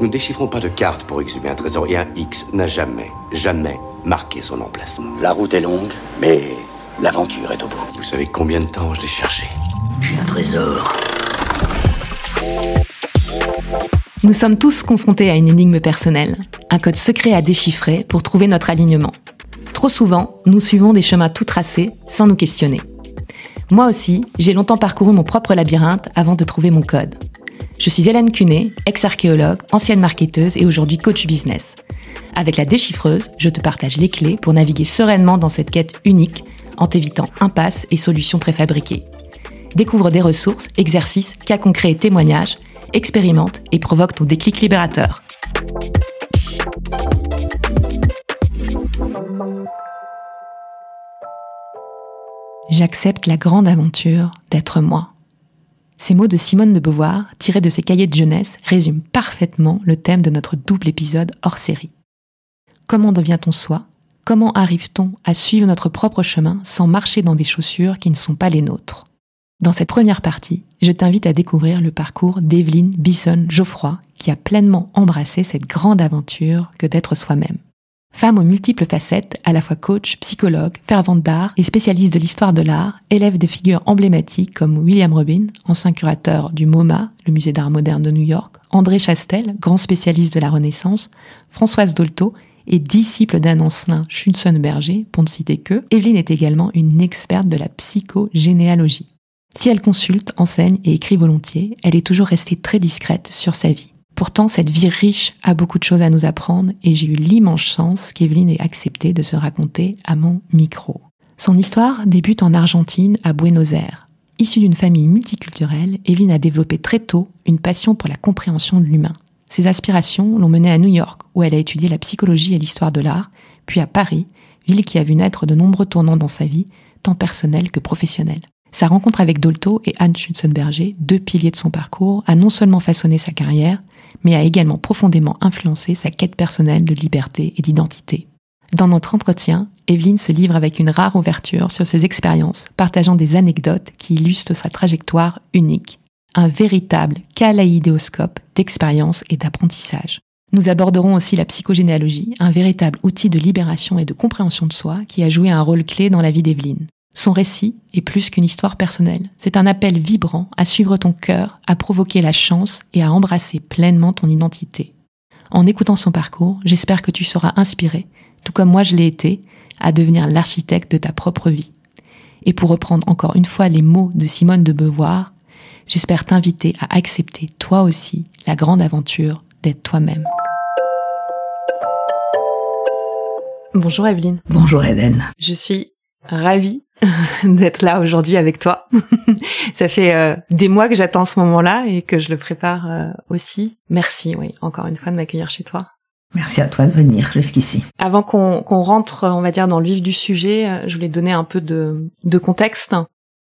Nous ne déchiffrons pas de cartes pour exhumer un trésor et un X n'a jamais, jamais marqué son emplacement. La route est longue, mais l'aventure est au bout. Vous savez combien de temps je l'ai cherché J'ai un trésor. Nous sommes tous confrontés à une énigme personnelle, un code secret à déchiffrer pour trouver notre alignement. Trop souvent, nous suivons des chemins tout tracés sans nous questionner. Moi aussi, j'ai longtemps parcouru mon propre labyrinthe avant de trouver mon code. Je suis Hélène Cunet, ex-archéologue, ancienne marketeuse et aujourd'hui coach business. Avec la déchiffreuse, je te partage les clés pour naviguer sereinement dans cette quête unique en t'évitant impasses et solutions préfabriquées. Découvre des ressources, exercices, cas concrets et témoignages, expérimente et provoque ton déclic libérateur. J'accepte la grande aventure d'être moi. Ces mots de Simone de Beauvoir, tirés de ses cahiers de jeunesse, résument parfaitement le thème de notre double épisode hors série. Comment devient-on soi? Comment arrive-t-on à suivre notre propre chemin sans marcher dans des chaussures qui ne sont pas les nôtres? Dans cette première partie, je t'invite à découvrir le parcours d'Evelyne Bisson-Geoffroy qui a pleinement embrassé cette grande aventure que d'être soi-même. Femme aux multiples facettes, à la fois coach, psychologue, fervente d'art et spécialiste de l'histoire de l'art, élève de figures emblématiques comme William Robin, ancien curateur du MoMA, le musée d'art moderne de New York, André Chastel, grand spécialiste de la Renaissance, Françoise Dolto et disciple d'un ancien Schunzenberger, pour ne citer que, Evelyne est également une experte de la psychogénéalogie. Si elle consulte, enseigne et écrit volontiers, elle est toujours restée très discrète sur sa vie. Pourtant, cette vie riche a beaucoup de choses à nous apprendre et j'ai eu l'immense chance qu'Evelyne ait accepté de se raconter à mon micro. Son histoire débute en Argentine, à Buenos Aires. Issue d'une famille multiculturelle, Evelyne a développé très tôt une passion pour la compréhension de l'humain. Ses aspirations l'ont menée à New York, où elle a étudié la psychologie et l'histoire de l'art, puis à Paris, ville qui a vu naître de nombreux tournants dans sa vie, tant personnels que professionnels. Sa rencontre avec Dolto et Anne Schutzenberger, deux piliers de son parcours, a non seulement façonné sa carrière, mais a également profondément influencé sa quête personnelle de liberté et d'identité. Dans notre entretien, Evelyne se livre avec une rare ouverture sur ses expériences, partageant des anecdotes qui illustrent sa trajectoire unique un véritable kaléidoscope d'expérience et d'apprentissage. Nous aborderons aussi la psychogénéalogie, un véritable outil de libération et de compréhension de soi qui a joué un rôle clé dans la vie d'Evelyne. Son récit est plus qu'une histoire personnelle, c'est un appel vibrant à suivre ton cœur, à provoquer la chance et à embrasser pleinement ton identité. En écoutant son parcours, j'espère que tu seras inspiré, tout comme moi je l'ai été, à devenir l'architecte de ta propre vie. Et pour reprendre encore une fois les mots de Simone de Beauvoir, j'espère t'inviter à accepter toi aussi la grande aventure d'être toi-même. Bonjour Evelyne. Bonjour Hélène. Je suis ravie d'être là aujourd'hui avec toi. Ça fait euh, des mois que j'attends ce moment-là et que je le prépare euh, aussi. Merci, oui, encore une fois de m'accueillir chez toi. Merci à toi de venir jusqu'ici. Avant qu'on rentre, on va dire, dans le vif du sujet, euh, je voulais donner un peu de, de contexte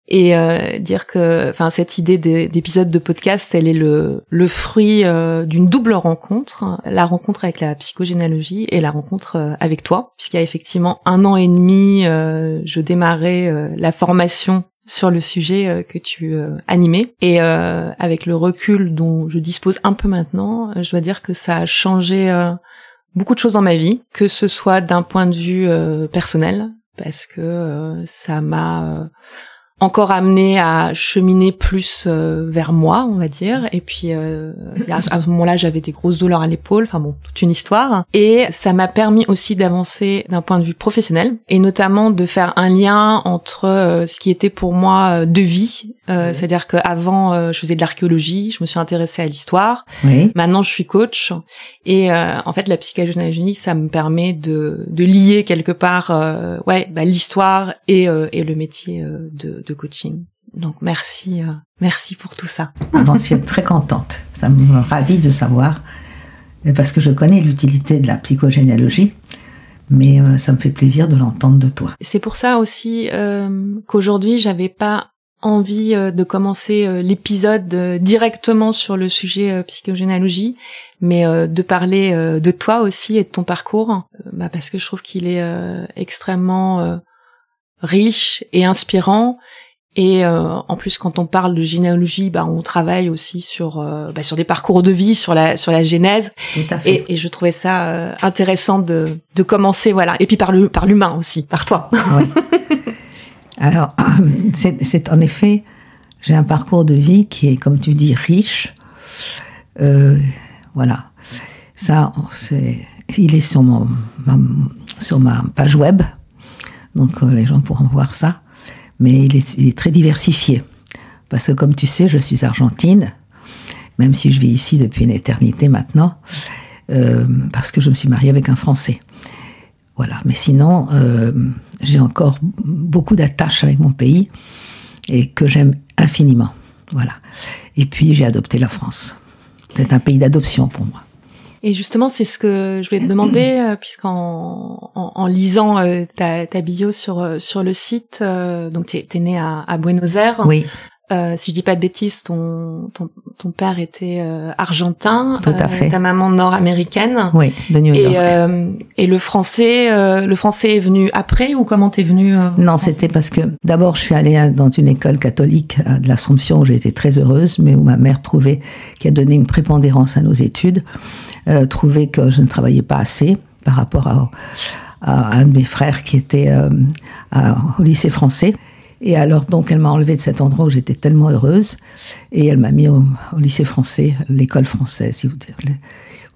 et euh, dire que enfin cette idée d'épisode de podcast elle est le le fruit euh, d'une double rencontre. La rencontre avec la psychogénéalogie et la rencontre euh, avec toi. Puisqu'il y a effectivement un an et demi je démarrais la formation sur le sujet que tu animais. Et avec le recul dont je dispose un peu maintenant je dois dire que ça a changé beaucoup de choses dans ma vie. Que ce soit d'un point de vue personnel parce que ça m'a encore amené à cheminer plus euh, vers moi, on va dire. Et puis euh, à ce moment-là, j'avais des grosses douleurs à l'épaule, enfin bon, toute une histoire. Et ça m'a permis aussi d'avancer d'un point de vue professionnel, et notamment de faire un lien entre euh, ce qui était pour moi de vie, c'est-à-dire qu'avant je faisais de l'archéologie, je me suis intéressée à l'histoire. Oui. Maintenant, je suis coach, et en fait, la psychogénéalogie, ça me permet de, de lier quelque part, ouais, bah, l'histoire et, et le métier de de coaching. Donc merci, euh, merci pour tout ça. je suis très contente. Ça me ravit de savoir, parce que je connais l'utilité de la psychogénéalogie, mais euh, ça me fait plaisir de l'entendre de toi. C'est pour ça aussi euh, qu'aujourd'hui j'avais pas envie de commencer l'épisode directement sur le sujet psychogénéalogie, mais de parler de toi aussi et de ton parcours, bah, parce que je trouve qu'il est extrêmement riche et inspirant Et euh, en plus, quand on parle de généalogie, bah, on travaille aussi sur euh, bah, sur des parcours de vie, sur la sur la genèse. Et, et je trouvais ça euh, intéressant de de commencer, voilà. Et puis par le par l'humain aussi, par toi. Ouais. Alors, c'est c'est en effet, j'ai un parcours de vie qui est, comme tu dis, riche. Euh, voilà. Ça, c'est, il est sur mon, ma, sur ma page web, donc euh, les gens pourront voir ça. Mais il est, très diversifié, parce que comme tu sais, je suis argentine, même si je vis ici depuis une éternité maintenant, euh, parce que je me suis mariée avec un Français. Voilà. Mais sinon, euh, j'ai encore beaucoup d'attaches avec mon pays et que j'aime infiniment. Voilà. Et puis j'ai adopté la France. C'est un pays d'adoption pour moi. Et justement, c'est ce que je voulais te demander, euh, puisqu'en en, en lisant euh, ta, ta bio sur euh, sur le site, euh, donc t'es es né à, à Buenos Aires. Oui, Euh, si je dis pas de bêtises, ton ton, ton père était euh, argentin, Tout à euh, fait. ta maman nord-américaine. oui, de New York. Et, euh, et le français, euh, le français est venu après ou comment t'es venu Non, c'était parce que d'abord je suis allée dans une école catholique de l'Assomption où j'ai été très heureuse, mais où ma mère trouvait, qui a donné une prépondérance à nos études, euh, trouvait que je ne travaillais pas assez par rapport à, à un de mes frères qui était euh, à- au lycée français. Et alors donc elle m'a enlevée de cet endroit où j'étais tellement heureuse et elle m'a mis au, lycée français, l'école française, si vous voulez.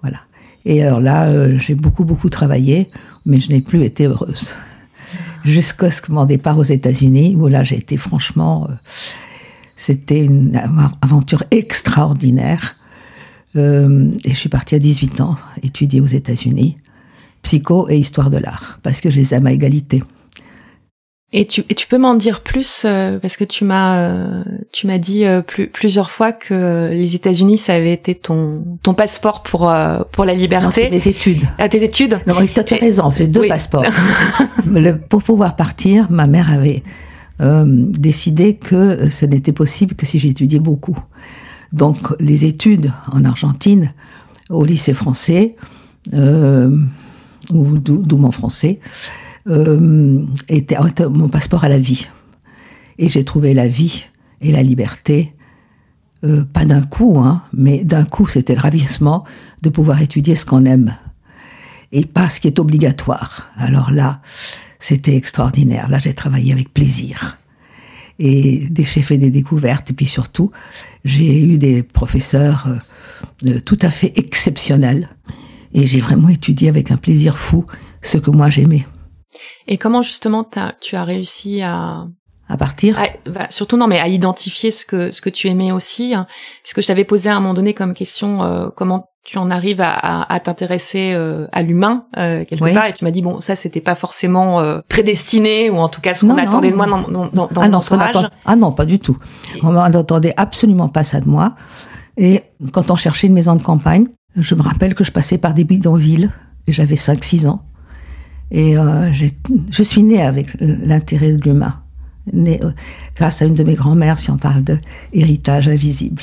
Voilà. Et alors là, euh, j'ai beaucoup beaucoup travaillé, mais je n'ai plus été heureuse jusqu'à ce que mon départ aux États-Unis, où là j'ai été franchement, euh, c'était une av- aventure extraordinaire. Euh, et je suis partie à 18 ans étudier aux États-Unis, psycho et histoire de l'art, parce que je les aime à égalité. Et tu, et tu peux m'en dire plus euh, parce que tu m'as euh, tu m'as dit euh, plus, plusieurs fois que les États-Unis ça avait été ton ton passeport pour euh, pour la Non, liberté mes études. à tes études. Non, mais tu as Et- raison, c'est deux oui. passeports. Le- pour pouvoir partir, ma mère avait euh, décidé que ce n'était possible que si j'étudiais beaucoup. Donc, les études en Argentine, au lycée français, euh, ou d'où d'où mon français, euh, était mon passeport à la vie. Et j'ai trouvé la vie et la liberté, euh, pas d'un coup, hein, mais d'un coup, c'était le ravissement de pouvoir étudier ce qu'on aime et pas ce qui est obligatoire. Alors là, c'était extraordinaire. Là, j'ai travaillé avec plaisir. Et j'ai fait des découvertes. Et puis surtout, j'ai eu des professeurs euh, euh, tout à fait exceptionnels. Et j'ai vraiment étudié avec un plaisir fou ce que moi j'aimais. Et comment justement tu as réussi à, À partir, à- bah, surtout non mais à identifier ce que ce que tu aimais aussi, hein, puisque je t'avais posé à un moment donné comme question euh, comment tu en arrives à, à, à t'intéresser euh, à l'humain euh, quelque Oui. part et tu m'as dit bon ça c'était pas forcément euh, prédestiné ou en tout cas ce qu'on Non, non. attendait de moi dans, dans, dans, dans ah, non, attend- ah non, pas du tout. On n'entendait absolument pas ça de moi. Et quand on cherchait une maison de campagne, je me rappelle que je passais par des bidonvilles, et j'avais 5-6 ans. Et euh, je suis née avec l'intérêt de l'humain, euh, grâce à une de mes grand-mères, si on parle de héritage invisible,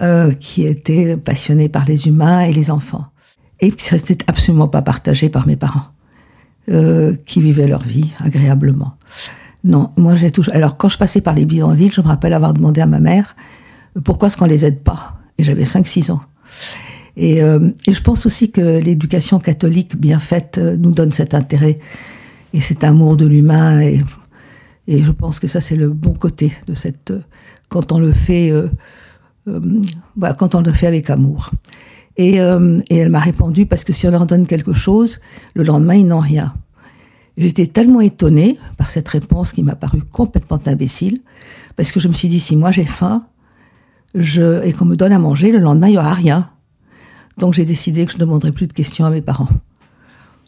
euh, qui était passionnée par les humains et les enfants. Et ça n'était absolument pas partagé par mes parents, euh, qui vivaient leur vie agréablement. Non, moi j'ai toujours. Alors quand je passais par les bidonvilles, je me rappelle avoir demandé à ma mère euh, pourquoi est-ce qu'on les aide pas? Et j'avais 5-6 ans. Et, euh, et je pense aussi que l'éducation catholique bien faite euh, nous donne cet intérêt et cet amour de l'humain. Et, je pense que ça c'est le bon côté de cette euh, quand on le fait, voilà, quand on le fait avec amour. Et, elle m'a répondu parce que si on leur donne quelque chose, le lendemain ils n'ont rien. J'étais tellement étonnée par cette réponse qui m'a paru complètement imbécile, parce que je me suis dit, si moi j'ai faim et qu'on me donne à manger, le lendemain, il n'y aura rien. Donc j'ai décidé que je ne demanderais plus de questions à mes parents.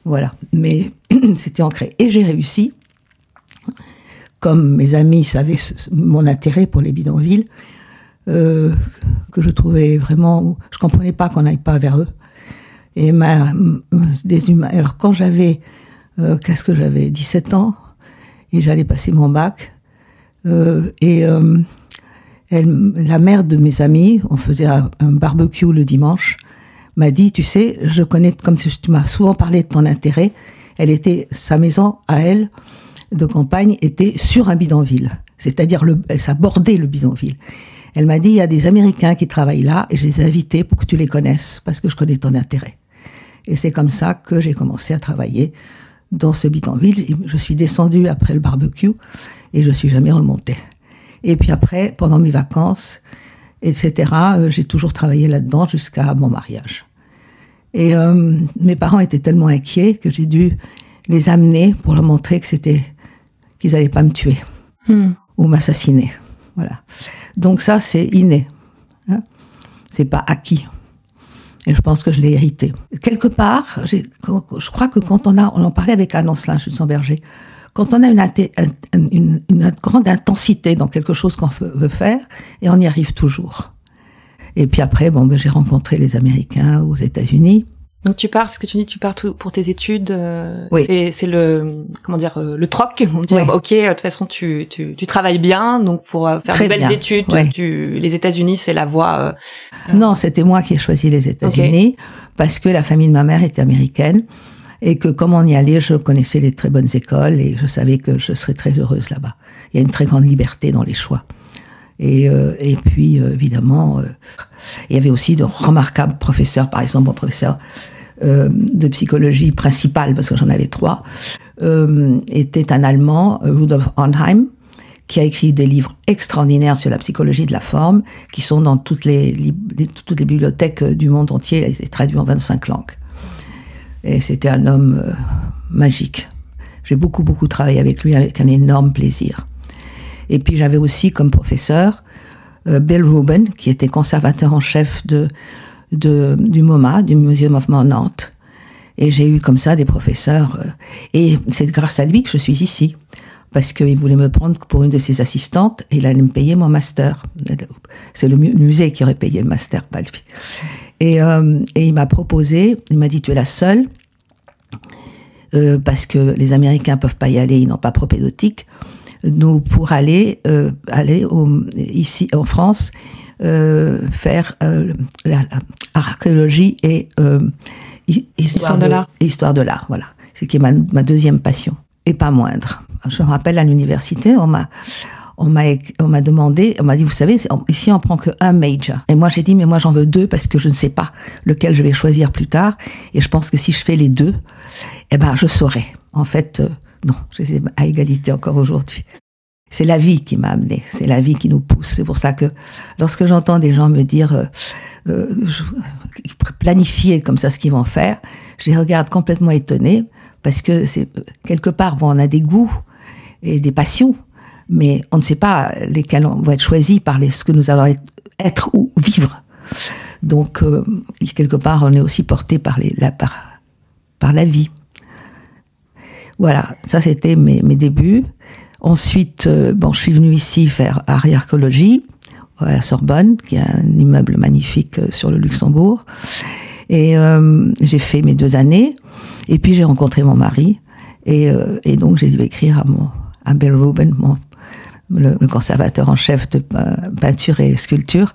Voilà. Mais c'était ancré. Et j'ai réussi, comme mes amis savaient mon intérêt pour les bidonvilles, euh, que je trouvais vraiment... Je comprenais pas qu'on n'aille pas vers eux. Et ma. Alors quand j'avais euh, qu'est-ce que j'avais 17 ans et j'allais passer mon bac euh, et la mère de mes amis, on faisait un barbecue le dimanche, m'a dit tu sais je connais comme tu m'as souvent parlé de ton intérêt elle était sa maison à elle de campagne était sur un bidonville c'est-à-dire ça bordait le bidonville. Elle m'a dit, il y a des Américains qui travaillent là et je les ai invités pour que tu les connaisses parce que je connais ton intérêt. Et c'est comme ça que j'ai commencé à travailler dans ce bidonville. Je suis descendue après le barbecue et je suis jamais remontée. Et puis après, pendant mes vacances, etc., euh, j'ai toujours travaillé là-dedans jusqu'à mon mariage. Et euh, mes parents étaient tellement inquiets que j'ai dû les amener pour leur montrer que c'était qu'ils n'allaient pas me tuer Hmm. ou m'assassiner. Voilà. Donc ça, c'est inné. Hein c'est pas acquis. Et je pense que je l'ai hérité. Quelque part, je crois que quand on a, on en parlait avec Anne Ancelin, Berger, quand on a une, grande intensité dans quelque chose qu'on veut faire, et on y arrive toujours. Et puis après, bon, ben, j'ai rencontré les Américains aux États-Unis. Donc tu pars, ce que tu dis, tu pars pour tes études. euh, Oui. C'est, le, comment dire, euh, le troc. On dit, Oui. ok, de toute façon, tu, tu, tu travailles bien, donc pour euh, faire Très de belles bien. études, tu, les États-Unis, c'est la voie. euh, Non, c'était moi qui ai choisi les États-Unis parce que la famille de ma mère était américaine et que comme on y allait, je connaissais les très bonnes écoles et je savais que je serais très heureuse là-bas. Il y a une très grande liberté dans les choix. Et, euh, et puis, euh, évidemment, euh, il y avait aussi de remarquables professeurs, par exemple, mon professeur euh, de psychologie principal, parce que j'en avais trois, euh, était un Allemand, euh, Rudolf Arnheim, qui a écrit des livres extraordinaires sur la psychologie de la forme, qui sont dans toutes les, toutes les bibliothèques du monde entier, et traduits en 25 langues. Et c'était un homme euh, magique. J'ai beaucoup, beaucoup travaillé avec lui avec un énorme plaisir. Et puis j'avais aussi comme professeur euh, Bill Rubin, qui était conservateur en chef de, du MoMA, du Museum of Modern Art. Et j'ai eu comme ça des professeurs. euh, et c'est grâce à lui que je suis ici. Parce qu'il voulait me prendre pour une de ses assistantes et il allait me payer mon master. C'est le mu- musée qui aurait payé le master, pas lui. Et, euh, et il m'a proposé, il m'a dit, tu es la seule, euh, parce que les Américains peuvent pas y aller, ils n'ont pas propédeutique, nous pour aller, euh, aller au, ici en France faire euh, la, la archéologie et hi- Histoire de l'art. Histoire de l'art, voilà. C'est qui est ma, ma deuxième passion et pas moindre. Je me rappelle à l'université, on m'a on m'a demandé, on m'a dit vous savez ici on prend que un major. Et moi j'ai dit mais moi j'en veux deux parce que je ne sais pas lequel je vais choisir plus tard et je pense que si je fais les deux, eh ben je saurai. En fait euh, non, je suis à égalité encore aujourd'hui. C'est la vie qui m'a amené, c'est la vie qui nous pousse. C'est pour ça que lorsque j'entends des gens me dire euh, euh, planifier comme ça ce qu'ils vont faire, je les regarde complètement étonnés parce que c'est quelque part bon, on a des goûts et des passions, mais on ne sait pas lesquels vont être choisis par ce que nous allons être, ou vivre. Donc euh, quelque part on est aussi porté par la par, par la vie. Voilà, ça c'était mes, mes débuts. Ensuite, euh, bon, je suis venue ici faire archéologie à la Sorbonne, qui est un immeuble magnifique euh, sur le Luxembourg. Et j'ai fait mes deux années. Et puis j'ai rencontré mon mari. Et, donc j'ai dû écrire à, mon, à Bill Rubin, le, le conservateur en chef de euh, peinture et sculpture,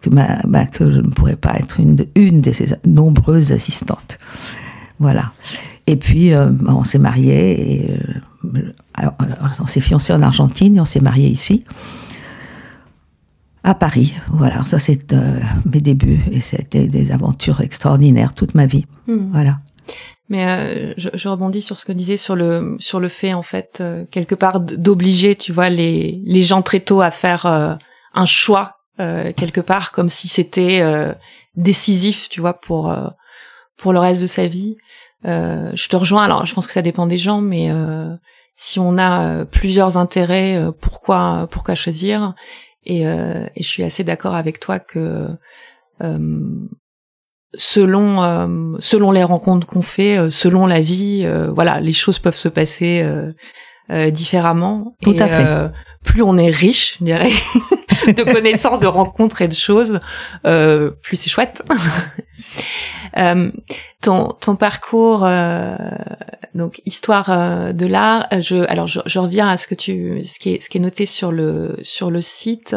que, ma, bah, que je ne pourrais pas être une de, une de ses nombreuses assistantes. Voilà. Et puis, euh, bah, on s'est mariés. Et, euh, alors, on s'est fiancés en Argentine et on s'est mariés ici, à Paris. Voilà, ça c'est euh, mes débuts et c'était des aventures extraordinaires toute ma vie. Hmm. Voilà. Mais euh, je, je rebondis sur ce que disait sur le sur le fait en fait euh, quelque part d'obliger, tu vois, les les gens très tôt à faire euh, un choix euh, quelque part comme si c'était euh, décisif, tu vois, pour euh, pour le reste de sa vie. Je te rejoins. Alors, je pense que ça dépend des gens, mais si on a plusieurs intérêts, pourquoi pourquoi choisir? Et, et je suis assez d'accord avec toi que selon euh, selon les rencontres qu'on fait, euh, selon la vie, euh, voilà, les choses peuvent se passer euh, euh, différemment. Tout Et, à fait. euh, plus on est riche, je dirais, de connaissances, de rencontres et de choses, euh, plus c'est chouette. euh, ton, ton parcours, euh, donc histoire euh, de l'art. euh, Je, alors je, je reviens à ce que tu, ce qui est, ce qui est noté sur le sur le site,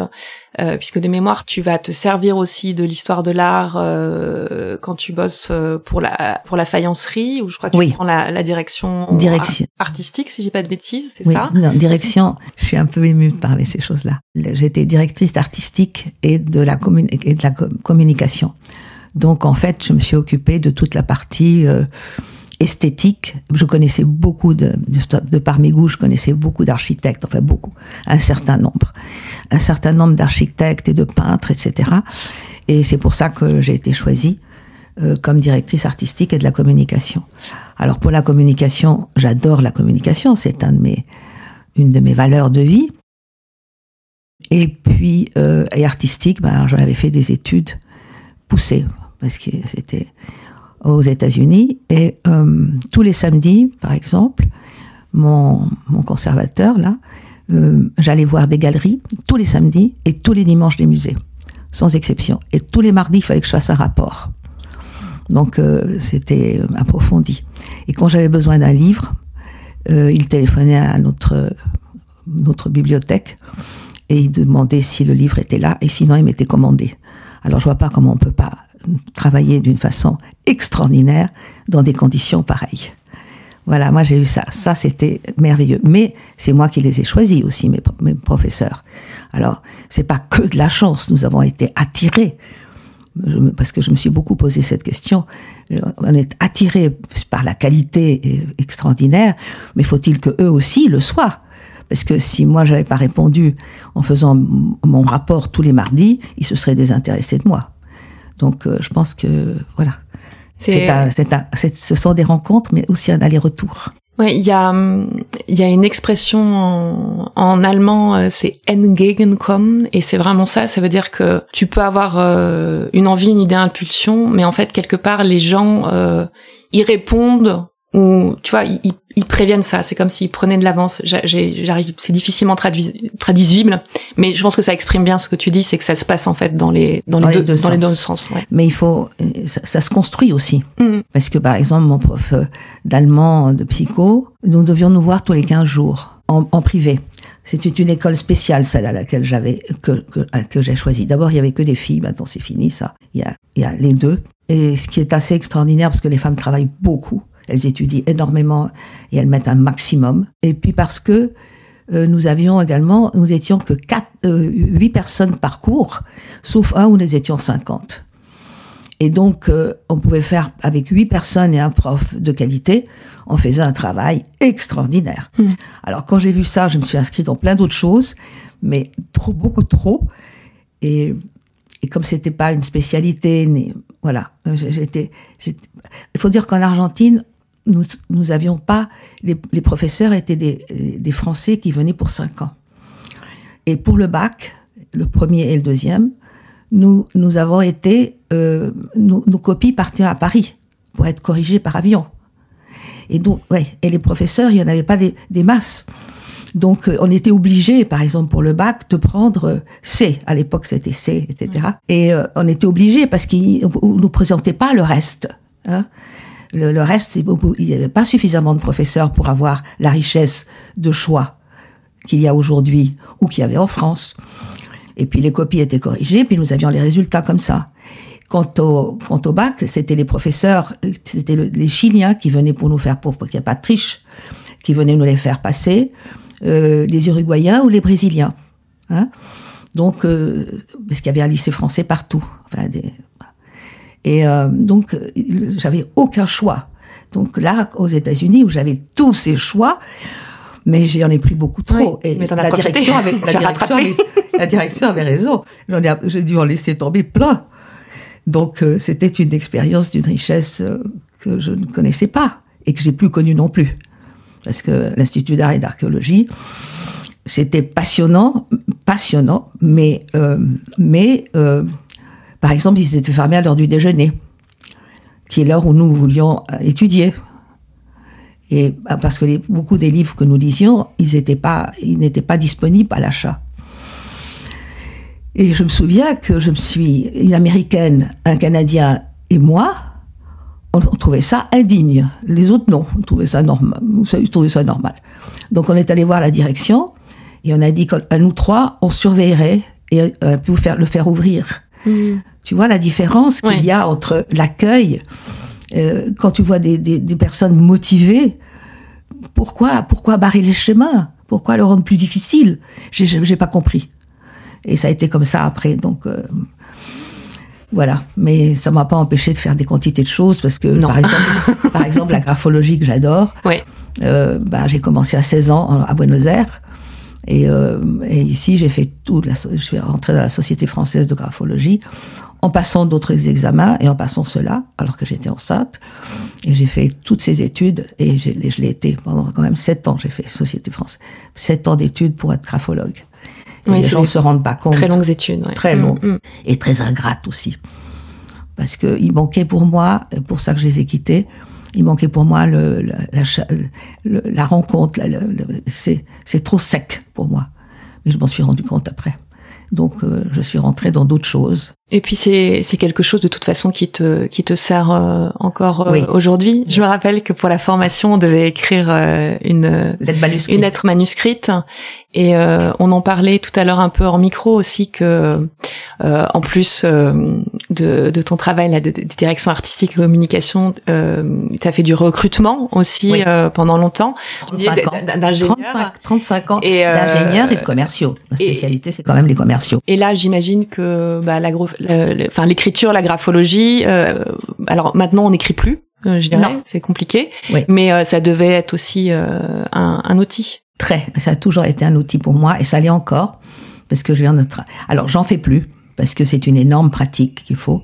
euh, puisque de mémoire tu vas te servir aussi de l'histoire de l'art euh, quand tu bosses pour la pour la faïencerie, ou je crois que tu Oui. prends la, la direction, Direction. ar- artistique, si j'ai pas de bêtises, c'est Oui, ça? Non, direction, je suis un peu émue de parler ces choses-là. J'étais directrice artistique et de la, et de la co- communication. Donc en fait, je me suis occupée de toute la partie euh, esthétique. Je connaissais beaucoup de, de, de par mes goûts, je connaissais beaucoup d'architectes, enfin beaucoup, un certain nombre, un certain nombre d'architectes et de peintres, etc. Et c'est pour ça que j'ai été choisie euh, comme directrice artistique et de la communication. Alors pour la communication, j'adore la communication, c'est une de mes valeurs de vie. Et puis, euh, et artistique, ben, j'en avais fait des études poussées, parce que c'était aux États-Unis. Et euh, tous les samedis, par exemple, mon, conservateur, là, euh, j'allais voir des galeries tous les samedis et tous les dimanches des musées, sans exception. Et tous les mardis, il fallait que je fasse un rapport. Donc, euh, c'était approfondi. Et quand j'avais besoin d'un livre, il téléphonait à notre, notre bibliothèque et il demandait si le livre était là et sinon il m'était commandé. Alors je vois pas comment on peut pas travailler d'une façon extraordinaire dans des conditions pareilles. Voilà, moi j'ai eu ça. Ça c'était merveilleux. Mais c'est moi qui les ai choisis aussi, mes, professeurs. Alors c'est pas que de la chance. Nous avons été attirés parce que je me suis beaucoup posé cette question. On est attiré par la qualité euh, extraordinaire, mais faut-il que eux aussi le soient? Parce que si moi j'avais pas répondu en faisant mon rapport tous les mardis, ils se seraient désintéressés de moi. Donc euh, je pense que voilà. C'est un- un- ce sont des rencontres, mais aussi un aller-retour. Ouais, il y a, il y a une expression en, en allemand, euh, c'est Entgegenkommen, et c'est vraiment ça. Ça veut dire que tu peux avoir euh, une envie, une idée, une impulsion, mais en fait quelque part les gens euh, y répondent ou tu vois, ils, ils- préviennent ça. C'est comme s'ils prenaient de l'avance. J'arrive, c'est difficilement traduis- traduisible, mais je pense que ça exprime bien ce que tu dis, c'est que ça se passe en fait dans les dans, Dans les, les deux, deux dans les deux sens. sens. Ouais. Mais il faut, ça, ça se construit aussi. Mhm. Parce que, par exemple, mon prof euh, d'allemand, de psycho, nous devions nous voir tous les 15 jours, en, en privé. C'était une école spéciale, celle à laquelle j'avais, que, que, que j'ai choisi. D'abord, il y avait que des filles, maintenant c'est fini, ça. Il y, a, il y a les deux. Et ce qui est assez extraordinaire, parce que les femmes travaillent beaucoup, elles étudient énormément et elles mettent un maximum. Et puis parce que euh, nous avions également, nous étions que quatre, euh, huit personnes par cours, sauf un où nous étions 50. Et donc, euh, on pouvait faire avec huit personnes et un prof de qualité, on faisait un travail extraordinaire. Mm. Alors, quand j'ai vu ça, je me suis inscrite dans plein d'autres choses, mais trop, beaucoup trop. Et, et comme c'était pas une spécialité, voilà, j'étais- Il faut dire qu'en Argentine, nous, nous avions pas. Les, les professeurs étaient des, des Français qui venaient pour cinq ans. Et pour le bac, le premier et le deuxième, nous, nous avons été, euh, nos, nos copies partaient à Paris pour être corrigées par avion. Et donc, ouais, et les professeurs, il n'y en avait pas des, des masses. Donc, euh, on était obligé, par exemple, pour le bac, de prendre euh, C. À l'époque, c'était C, etc. Et euh, on était obligé parce qu'ils ne nous présentaient pas le reste. hein. Le, reste, il n'y avait pas suffisamment de professeurs pour avoir la richesse de choix qu'il y a aujourd'hui ou qu'il y avait en France. Et puis les copies étaient corrigées, puis nous avions les résultats comme ça. Quant au, bac, c'était les professeurs, c'était le- les Chiliens qui venaient pour nous faire, pour, pour qu'il n'y ait pas de triche, qui venaient nous les faire passer, euh, les Uruguayens ou les Brésiliens. Hein donc, euh, parce qu'il y avait un lycée français partout. Enfin, des- et euh, donc, j'avais aucun choix. Donc là, aux États-Unis, où j'avais tous ces choix, mais j'en ai pris beaucoup trop. Oui, et mais la direction, avait, la, direction avait- la direction avait raison. J'ai dû en laisser tomber plein. Donc, euh, c'était une expérience d'une richesse euh, que je ne connaissais pas et que j'ai plus connue non plus. Parce que l'Institut d'art et d'archéologie, c'était passionnant, passionnant, mais, euh, mais par exemple, ils étaient fermés à l'heure du déjeuner, qui est l'heure où nous voulions euh, étudier. Et bah, parce que beaucoup des livres que nous lisions, ils n'étaient pas, disponibles à l'achat. Et je me souviens que je me suis une américaine, un Canadien et moi, on, trouvait ça indigne. Les autres, non. On trouvait ça normal. Ça normal. Donc, on est allé voir la direction et on a dit qu'à nous trois, on surveillerait et on a pu le faire ouvrir. Mm. Tu vois la différence qu'il Ouais. y a entre l'accueil, euh, quand tu vois des, des- des personnes motivées, pourquoi, pourquoi barrer les chemins? Pourquoi le rendre plus difficile? J'ai- pas compris. Et ça a été comme ça après. Donc euh, voilà. Mais ça m'a pas empêché de faire des quantités de choses parce que par exemple, par exemple la graphologie que j'adore. Ouais. Euh, ben, j'ai commencé à 16 ans à Buenos Aires. Et, euh, et ici, j'ai fait tout. la je suis rentrée dans la Société française de graphologie en passant d'autres examens et en passant cela, alors que j'étais enceinte. Et j'ai fait toutes ces études et je l'ai été pendant quand même 7 ans. J'ai fait Société française. 7 ans d'études pour être graphologue. Et Oui, les gens des se rendent pas compte. Très longues études. ouais. Très Mm, longues. mm. Et très ingrate aussi. Parce qu'il manquait pour moi, pour ça que je les ai quittés, il manquait pour moi le, la, la la rencontre. c'est trop sec pour moi. Mais je m'en suis rendu compte après. Donc, euh, je suis rentrée dans d'autres choses. Et puis c'est c'est quelque chose de toute façon qui te qui te sert euh, encore euh, Oui. aujourd'hui. Je me rappelle que pour la formation, on devait écrire euh, une L'aide manuscrite. une lettre manuscrite et euh, on en parlait tout à l'heure un peu hors micro aussi que euh, en plus euh, de, de ton travail là, de, de direction artistique et communication, euh, tu as fait du recrutement aussi Oui. euh, pendant longtemps. Tu disais 35 ans. d'ingénieur. 35, 35 ans Et, euh, d'ingénieurs et de commerciaux. Et- spécialité, c'est quand même les commerciaux. Et là, j'imagine que bah, la la- la- enfin l'écriture, la graphologie. euh, alors maintenant, on n'écrit plus. euh, je dirais, c'est compliqué. Oui. Mais euh, ça devait être aussi euh, un, un outil. Très. Ça a toujours été un outil pour moi et ça l'est encore parce que je viens de. Alors j'en fais plus parce que c'est une énorme pratique qu'il faut.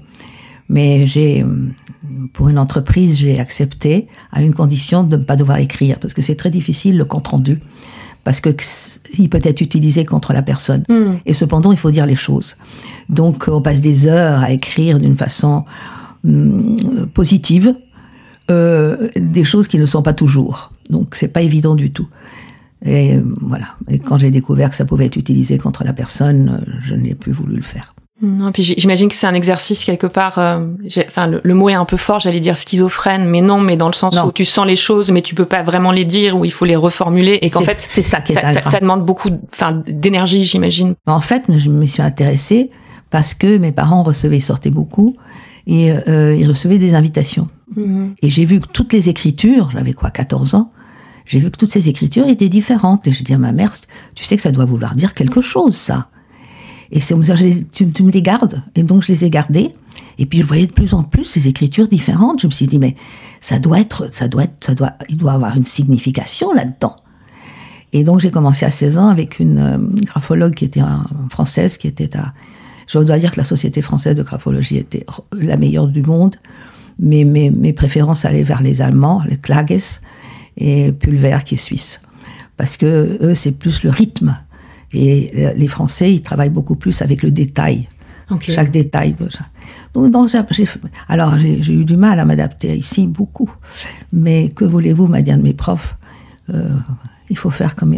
Mais j'ai, pour une entreprise, j'ai accepté à une condition de ne pas devoir écrire parce que c'est très difficile le compte rendu parce que il peut être utilisé contre la personne. Et cependant, il faut dire les choses. Donc, on passe des heures à écrire d'une façon hum, positive euh, des choses qui ne sont pas toujours. Donc, c'est pas évident du tout. Et voilà. Et quand j'ai découvert que ça pouvait être utilisé contre la personne, euh, je n'ai plus voulu le faire. Non, puis j'imagine que c'est un exercice quelque part. euh, Enfin, le, le mot est un peu fort. J'allais dire schizophrène, mais non, mais dans le sens Non. où tu sens les choses, mais tu peux pas vraiment les dire, où il faut les reformuler, et qu'en fait, c'est ça qui est ça, ça, ingrat. ça demande beaucoup, enfin, d'énergie, j'imagine. En fait, je me suis intéressée parce que mes parents recevaient, ils sortaient beaucoup, et euh, ils recevaient des invitations. Et j'ai vu que toutes les écritures, j'avais quoi, 14 ans, j'ai vu que toutes ces écritures étaient différentes. Et je dis à ma mère, tu sais que ça doit vouloir dire quelque chose, ça. Et c'est comme ça, tu, tu me les gardes. Et donc, je les ai gardées. Et puis, je voyais de plus en plus ces écritures différentes. Je me suis dit, mais ça doit être, ça doit être, ça doit, il doit avoir une signification là-dedans. Et donc, j'ai commencé à 16 ans avec une euh, graphologue qui était un- française, qui était à, je dois dire que la Société française de graphologie était la meilleure du monde, mais mes, mes préférences allaient vers les Allemands, les Klages, et Pulver qui est suisse. Parce que eux, c'est plus le rythme. Et euh, les Français, ils travaillent beaucoup plus avec le détail. Chaque détail. Donc, donc, j'ai- j'ai- alors, j'ai eu du mal à m'adapter ici, beaucoup. Mais que voulez-vous, m'a dit un de mes profs, euh, il faut faire comme,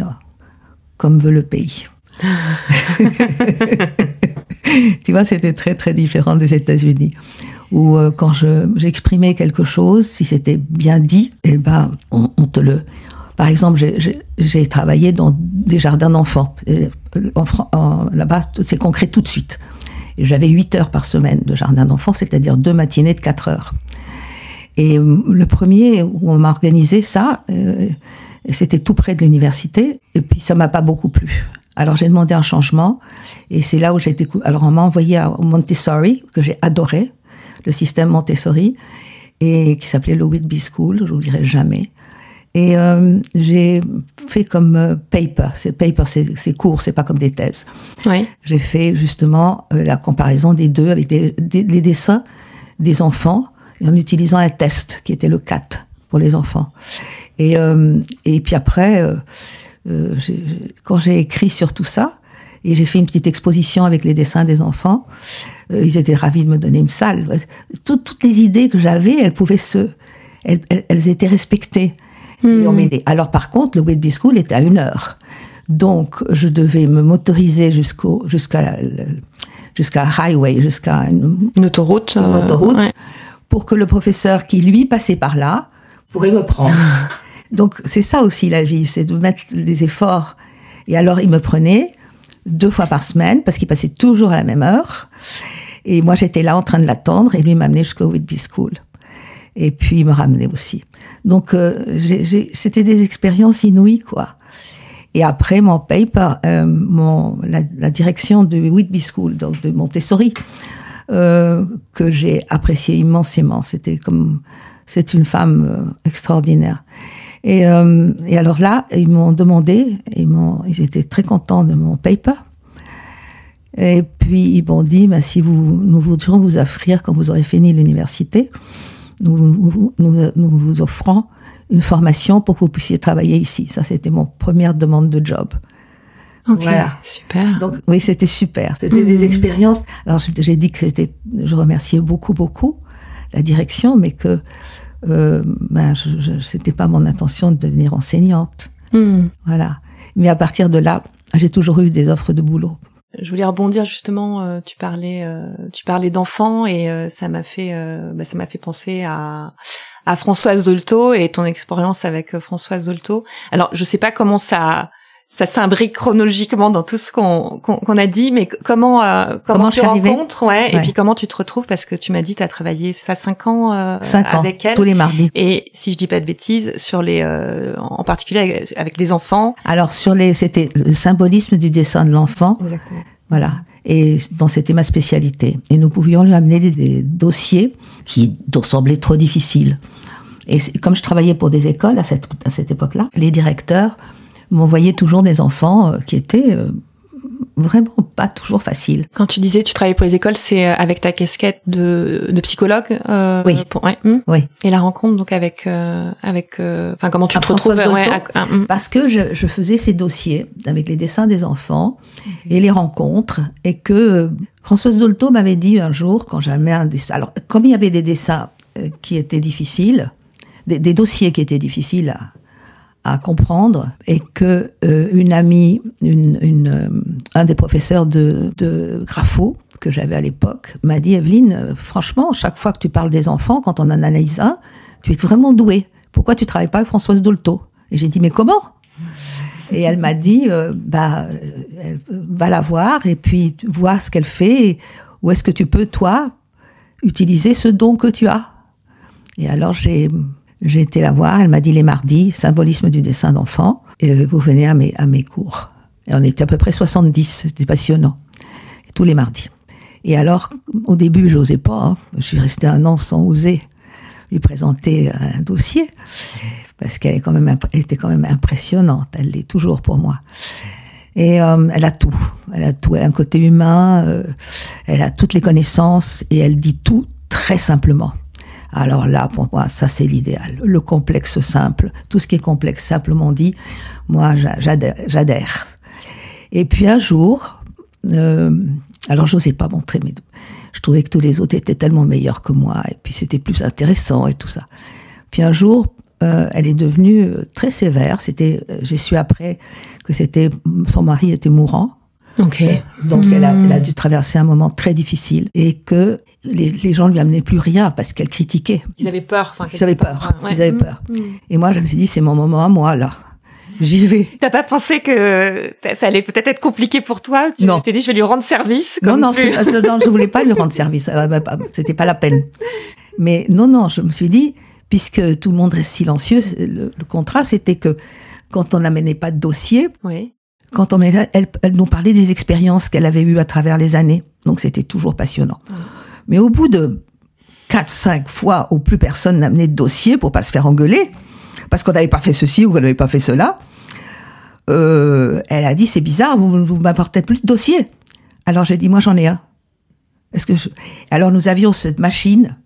comme veut le pays. tu vois, c'était très, très différent des États-Unis. Où euh, quand je- j'exprimais quelque chose, si c'était bien dit, eh ben, on, on te le... Par exemple, j'ai- travaillé dans des jardins d'enfants. Euh, en en- Là-bas, c'est concret tout de suite. J'avais 8 heures par semaine de jardin d'enfants, c'est-à-dire deux matinées de 4 heures. Et euh, le premier où on m'a organisé ça, euh, c'était tout près de l'université, et puis ça m'a pas beaucoup plu. Alors j'ai demandé un changement, et c'est là où j'ai découvert. Alors on m'a envoyé à- Montessori, que j'ai adoré, le système Montessori, et qui s'appelait le Whitby School, je n'oublierai jamais. Et euh, j'ai fait comme euh, paper. C'est paper, c'est court, c'est pas comme des thèses. Oui. J'ai fait justement euh, la comparaison des deux avec des, des- les dessins des enfants et en utilisant un test qui était le CAT pour les enfants. Et, et puis après, quand j'ai écrit sur tout ça, et j'ai fait une petite exposition avec les dessins des enfants, ils étaient ravis de me donner une salle. Tout- toutes les idées que j'avais, elles pouvaient se, elles, elles- elles étaient respectées. Et on m'aidait. Alors par contre, le Whitby School était à une heure. Donc je devais me motoriser jusqu'au jusqu'à jusqu'à highway, jusqu'à une, Une autoroute. une euh, autoroute, ouais. pour que le professeur qui lui passait par là pourrait me prendre. Donc c'est ça aussi la vie, c'est de mettre des efforts. Et alors il me prenait deux fois par semaine parce qu'il passait toujours à la même heure. Et moi j'étais là en train de l'attendre et lui m'amenait jusqu'au Whitby School. Et puis il me ramenait aussi. Donc euh, c'était des expériences inouïes quoi. Et après mon paper, euh, mon, la, la, direction de Whitby School, donc de Montessori, euh, que j'ai apprécié immensément. C'était comme c'est une femme euh, extraordinaire. Et, euh, et, alors là, ils m'ont demandé, ils, m'ont, ils étaient très contents de mon paper. Et puis ils m'ont dit, bah, si vous, nous voudrions vous offrir, quand vous aurez fini l'université, nous, nous, nous, nous vous offrons une formation pour que vous puissiez travailler ici. Ça, c'était mon première demande de job. Ok, voilà. super. Donc oui, c'était super. C'était mmh. des expériences. Alors j'ai dit que j'étais, je remerciais beaucoup, beaucoup la direction, mais que euh, ben, c'était pas mon intention de devenir enseignante. Mmh. Voilà. Mais à partir de là, j'ai toujours eu des offres de boulot. Je voulais rebondir justement. Euh, tu parlais, euh, tu parlais d'enfants et euh, ça m'a fait, bah, ça m'a fait penser à à Françoise Dolto et ton expérience avec Françoise Dolto. Alors, je sais pas comment ça ça s'imbrique chronologiquement dans tout ce qu'on qu'on a dit, mais comment euh, comment, comment tu rencontres, ouais, ouais, et puis comment tu te retrouves parce que tu m'as dit tu as travaillé ça cinq ans, euh, cinq ans avec elle tous les mardis. Et si je dis pas de bêtises, sur les euh, en particulier avec, avec, les enfants. Alors sur les c'était le symbolisme du dessin de l'enfant. Exactement. Voilà. Et donc c'était ma spécialité. Et nous pouvions lui amener des, des dossiers qui nous semblaient trop difficiles. Et comme je travaillais pour des écoles à cette, à cette époque-là, les directeurs m'envoyait toujours des enfants euh, qui étaient euh, vraiment pas toujours faciles. Quand tu disais tu travaillais pour les écoles, c'est euh, avec ta casquette de, de psychologue euh, Oui. Pour, ouais, hum. oui. Et la rencontre donc avec euh, avec enfin euh, comment tu à te retrouves ouais, à, à, hum. Parce que je, je, faisais ces dossiers avec les dessins des enfants et les rencontres et que Françoise Dolto m'avait dit un jour quand j'avais un dessin. Alors comme il y avait des dessins qui étaient difficiles, des, des dossiers qui étaient difficiles à à comprendre et que euh, une amie, euh, un des professeurs de, de que j'avais à l'époque m'a dit Evelyne, euh, franchement, chaque fois que tu parles des enfants, quand on en analyse un, tu es vraiment douée. Pourquoi tu travailles pas avec Françoise Dolto? Et j'ai dit mais comment? Et elle m'a dit bah va la voir et puis voir ce qu'elle fait. Et où est-ce que tu peux toi utiliser ce don que tu as Et alors j'ai j'ai été la voir, elle m'a dit les mardis, symbolisme du dessin d'enfant, et vous venez à mes, à mes cours. Et on était à peu près 70, c'était passionnant. Tous les mardis. Et alors, au début, je n'osais pas. Hein. Je suis restée un an sans oser lui présenter un dossier, parce qu'elle était quand même impressionnante. Elle l'est toujours pour moi. Et euh, elle a tout. Elle a tout. Elle a un côté humain. Euh, elle a toutes les connaissances et elle dit tout très simplement. Alors là, pour moi, ça c'est l'idéal. Le complexe simple, tout ce qui est complexe simplement dit, moi j'adhère. Et puis un jour, euh, alors j'osais pas montrer, mais je trouvais que tous les autres étaient tellement meilleurs que moi, et puis c'était plus intéressant et tout ça. Puis un jour, euh, elle est devenue euh, très sévère. C'était, euh, j'ai su après que c'était son mari était mourant. Okay. Donc mmh. elle, a, elle, a, dû traverser un moment très difficile et que les, les gens lui amenaient plus rien parce qu'elle critiquait. Ils avaient peur. Ils avaient peur. Ouais. Ils avaient peur. Mmh. Et moi, je me suis dit, c'est mon moment à moi là. J'y vais. T'as pas pensé que ça allait peut-être être compliqué pour toi? Tu non. t'es dit, je vais lui rendre service Non, non, non, je voulais pas lui rendre service. C'était pas la peine. Mais non, non, je me suis dit, puisque tout le monde reste silencieux, le, le contrat, c'était que quand on n'amenait pas de dossier, oui quand on elle, elle, nous parlait des expériences qu'elle avait eues à travers les années. Donc c'était toujours passionnant. Mais au bout de 4-5 fois où plus personne n'amenait de dossier pour pas se faire engueuler, parce qu'on n'avait pas fait ceci ou qu'on n'avait pas fait cela, euh, elle a dit c'est bizarre, vous ne m'apportez plus de dossier. Alors j'ai dit moi j'en ai un. Est-ce que je... Alors nous avions cette machine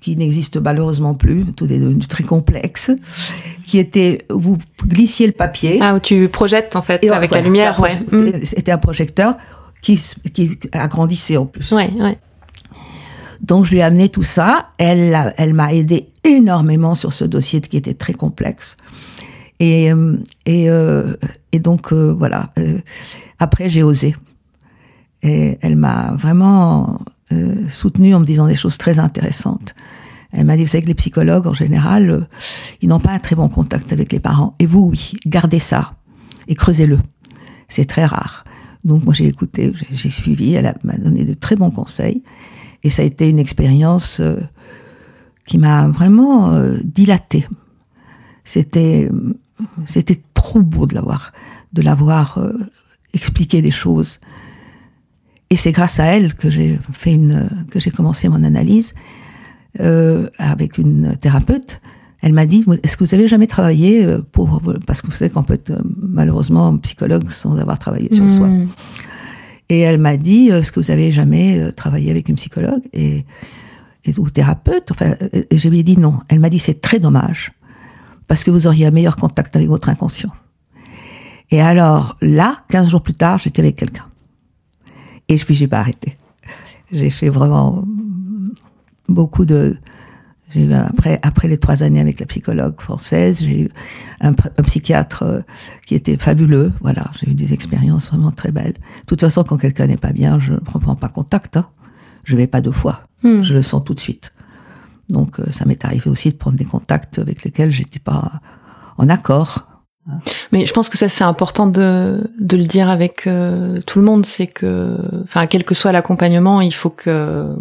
qui n'existe malheureusement plus, tout est devenu très complexe, qui était, vous glissiez le papier. Ah, où tu projettes en fait et avec voilà, la lumière, ouais. C'était un projecteur qui, qui agrandissait en plus. Ouais, ouais. Donc je lui ai amené tout ça. Elle, m'a aidé énormément sur ce dossier qui était très complexe. Et, et, euh, et donc euh, voilà. Euh, après j'ai osé. Et elle m'a vraiment euh, soutenue en me disant des choses très intéressantes. Elle m'a dit, vous savez que les psychologues, en général, euh, ils n'ont pas un très bon contact avec les parents. Et vous, oui, gardez ça et creusez-le. C'est très rare. Donc moi, j'ai écouté, j'ai- suivi, elle m'a donné de très bons conseils. Et ça a été une expérience euh, qui m'a vraiment euh, dilatée. C'était, c'était trop beau de l'avoir, de l'avoir euh, expliqué des choses. Et c'est grâce à elle que j'ai fait une, que j'ai commencé mon analyse avec une thérapeute. Elle m'a dit Est-ce que vous avez jamais travaillé pour parce que vous savez qu'on peut être malheureusement psychologue sans avoir travaillé sur soi? Et elle m'a dit Est-ce que vous avez jamais euh, travaillé avec une psychologue et ou thérapeute? Enfin, euh, et je lui ai dit non. Elle m'a dit c'est très dommage parce que vous auriez un meilleur contact avec votre inconscient. Et alors là, 15 jours plus tard, j'étais avec quelqu'un. Et puis j'ai pas arrêté. J'ai fait vraiment beaucoup de. J'ai eu après après les trois années avec la psychologue française, j'ai eu un, un psychiatre euh, qui était fabuleux. Voilà, j'ai eu des expériences vraiment très belles. De toute façon, quand quelqu'un n'est pas bien, je ne reprends pas contact. Hein. Je vais pas deux fois. Hmm. Je le sens tout de suite. Donc euh, ça m'est arrivé aussi de prendre des contacts avec lesquels j'étais pas en accord. Mais je pense que ça c'est important de, de le dire avec euh, tout le monde, c'est que, enfin, quel que soit l'accompagnement, il faut que,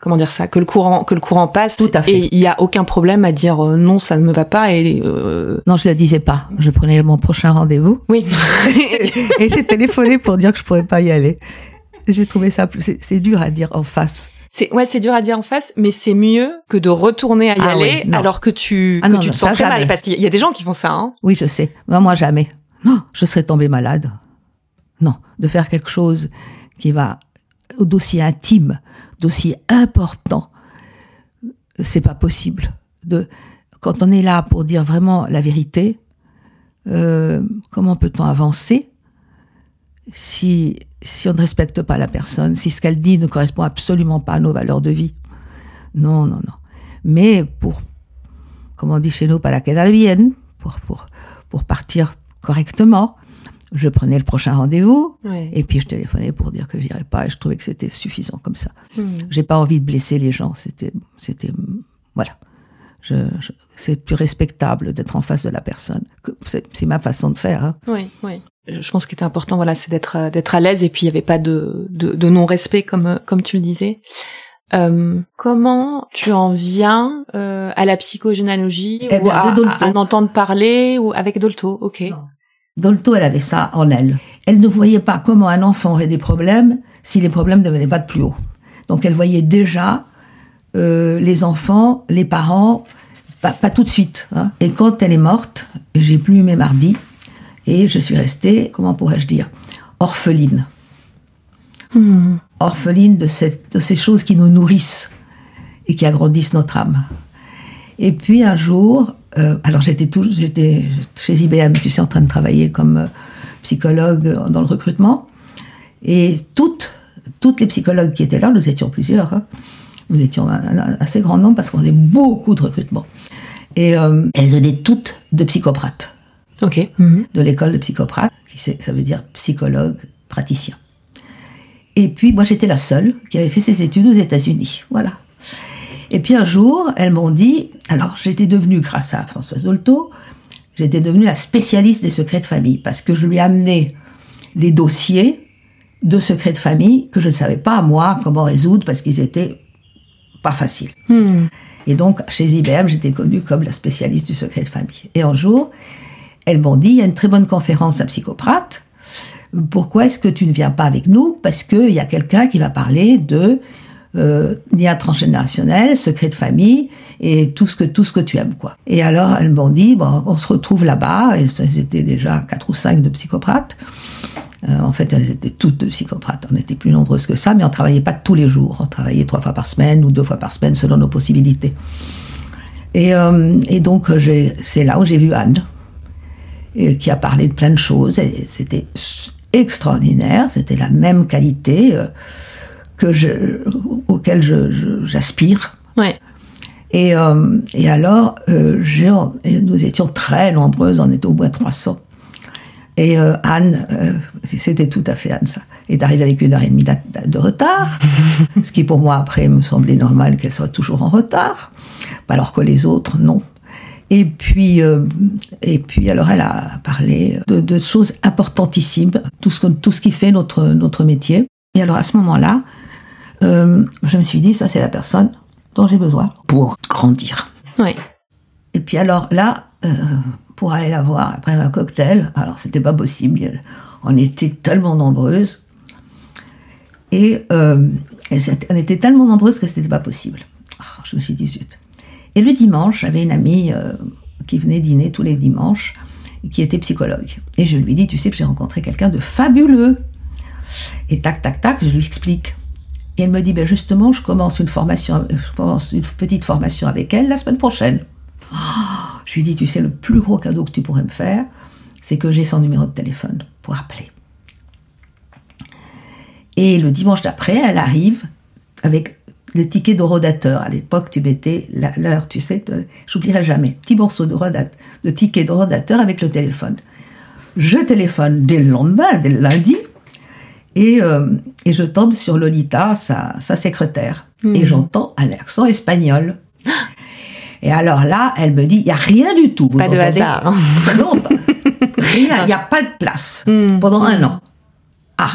comment dire ça, que le courant, que le courant passe. Tout à fait. Et il y a aucun problème à dire euh, non, ça ne me va pas. Et euh, Non, je le disais pas. Je prenais mon prochain rendez-vous oui, et j'ai téléphoné pour dire que je pourrais pas y aller. J'ai trouvé ça plus. c'est- dur à dire en face. c'est ouais, c'est dur à dire en face, mais c'est mieux que de retourner à y Ah aller oui, alors que tu, Ah que non, tu non, te sens très mal, parce qu'il y a- il y a des gens qui font ça. Hein. Oui, je sais. Non, moi jamais. Non, je serais tombée malade. Non, de faire quelque chose qui va d'aussi intime, d'aussi important, c'est pas possible. De quand on est là pour dire vraiment la vérité, euh, comment peut-on avancer si si on ne respecte pas la personne, si ce qu'elle dit ne correspond absolument pas à nos valeurs de vie? Non, non, non. Mais pour, comme on dit chez nous, pas la queda bien, pour pour pour partir correctement. Je prenais le prochain rendez-vous et puis je téléphonais pour dire que je n'irais pas et je trouvais que c'était suffisant comme ça. Hmm. J'ai pas envie de blesser les gens. C'était, c'était, voilà. Je, je- c'est plus respectable d'être en face de la personne. Que- C'est, c'est ma façon de faire. hein. Oui, oui. Euh, Je pense qu'il était important, voilà, c'est d'être euh, d'être à l'aise et puis il n'y avait pas de, de, de non-respect comme euh, comme tu le disais. Euh, comment tu en viens euh, à la psychogénéalogie Eh ou bien, à, Dolto. à en entendre parler ou avec Dolto? Ok. Non. Dolto, elle avait ça en elle. Elle ne voyait pas comment un enfant aurait des problèmes si les problèmes ne venaient pas de plus haut. Donc elle voyait déjà euh, les enfants, les parents, pas, pas tout de suite. hein. Et quand elle est morte, j'ai plus eu mes mardis et je suis restée, comment pourrais-je dire, orpheline. Hmm. orpheline de, cette- de ces choses qui nous nourrissent et qui agrandissent notre âme. Et puis un jour, euh, alors j'étais tout, j'étais chez IBM, tu sais, en train de travailler comme euh, psychologue euh, dans le recrutement, et toutes, toutes les psychologues qui étaient là, nous étions plusieurs, hein, nous étions un, un assez grand nombre parce qu'on faisait beaucoup de recrutement, et euh, elles venaient toutes de psychoprates Ok. Mhm. de l'école de psychoprate, qui ça veut dire psychologue praticien. Et puis moi j'étais la seule qui avait fait ses études aux États-Unis, voilà. Et puis un jour, elles m'ont dit, alors j'étais devenue, grâce à Françoise Dolto, j'étais devenue la spécialiste des secrets de famille, parce que je lui amenais les dossiers de secrets de famille que je ne savais pas, moi, comment résoudre, parce qu'ils étaient pas faciles. Hmm. Et donc, chez IBM, j'étais connue comme la spécialiste du secret de famille. Et un jour, elles m'ont dit, il y a une très bonne conférence à Psychoprate. Pourquoi est-ce que tu ne viens pas avec nous? Parce qu'il y a quelqu'un qui va parler de euh, lien transgénérationnel, secret de famille et tout ce que tout ce que tu aimes quoi. Et alors elles m'ont dit bon, on se retrouve là-bas et c'était déjà quatre ou cinq de psychoprates. Euh, en fait, elles étaient toutes de psychoprates. On était plus nombreuses que ça, mais on travaillait pas tous les jours. On travaillait trois fois par semaine ou deux fois par semaine selon nos possibilités. Et, euh, donc c'est là où j'ai vu Anne et qui a parlé de plein de choses. C'était extraordinaire. C'était la même qualité euh, que je, auquel je- je- j'aspire. Ouais. Et, euh, et alors, euh, et nous étions très nombreuses, on était au moins 300. Et euh, Anne, c'était tout à fait Anne ça, est arrivée avec une heure et demie de retard, ce qui pour moi après me semblait normal qu'elle soit toujours en retard, alors que les autres non. Et puis, et puis alors elle a parlé de, de choses importantissimes, tout ce, tout ce qui fait notre, notre métier. Et alors à ce moment-là, euh, je me suis dit, ça c'est la personne dont j'ai besoin pour grandir. Ouais. Et puis alors là, euh, pour aller la voir après un cocktail, alors c'était pas possible, on était tellement nombreuses. Et euh, et on était tellement nombreuses que c'était pas possible. Ah, je me suis dit, zut. Et le dimanche, j'avais une amie qui venait dîner tous les dimanches, qui était psychologue. Et je lui dis, tu sais que j'ai rencontré quelqu'un de fabuleux. Et tac, tac, tac, je lui explique. Et elle me dit, ben justement, je commence une formation, je commence une petite formation avec elle la semaine prochaine. Oh, je lui dis, tu sais, le plus gros cadeau que tu pourrais me faire, c'est que j'ai son numéro de téléphone pour appeler. Et le dimanche d'après, elle arrive avec le ticket de rodateur. À l'époque, tu mettais l'heure, tu sais, te- j'oublierai jamais. Petit morceau de, rodat- de ticket de rodateur avec le téléphone. Je téléphone dès le lendemain, dès le lundi, et, euh, et je tombe sur Lolita, sa, sa secrétaire. Et j'entends un accent espagnol. Et alors là, elle me dit, il n'y a rien du tout. vous Pas de hasard. hein. non, pas- rien, il n'y a pas de place Mm. pendant un an. Ah.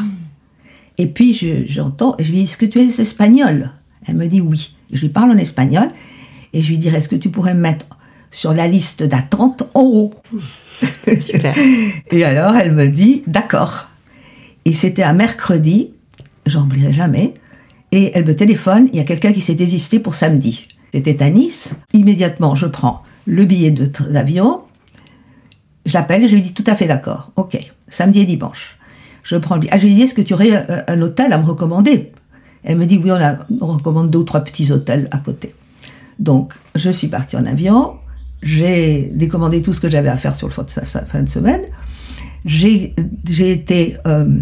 Et puis je- j'entends, je lui dis, est-ce que tu es espagnol Elle me dit oui. Je lui parle en espagnol et je lui dis, est-ce que tu pourrais me mettre sur la liste d'attente en haut? Super. Et alors elle me dit, d'accord. Et c'était un mercredi, j'en oublierai jamais, et elle me téléphone, il y a quelqu'un qui s'est désisté pour samedi. C'était à Nice. Immédiatement, je prends le billet d'avion, je l'appelle et je lui dis tout à fait d'accord. Ok, samedi et dimanche. Je prends le billet. Ah, je lui dis, est-ce que tu aurais euh, un hôtel à me recommander? Elle me dit, oui, on, recommande deux ou trois petits hôtels à côté. Donc, je suis partie en avion, j'ai décommandé tout ce que j'avais à faire sur le fin de, semaine. J'ai été. euh,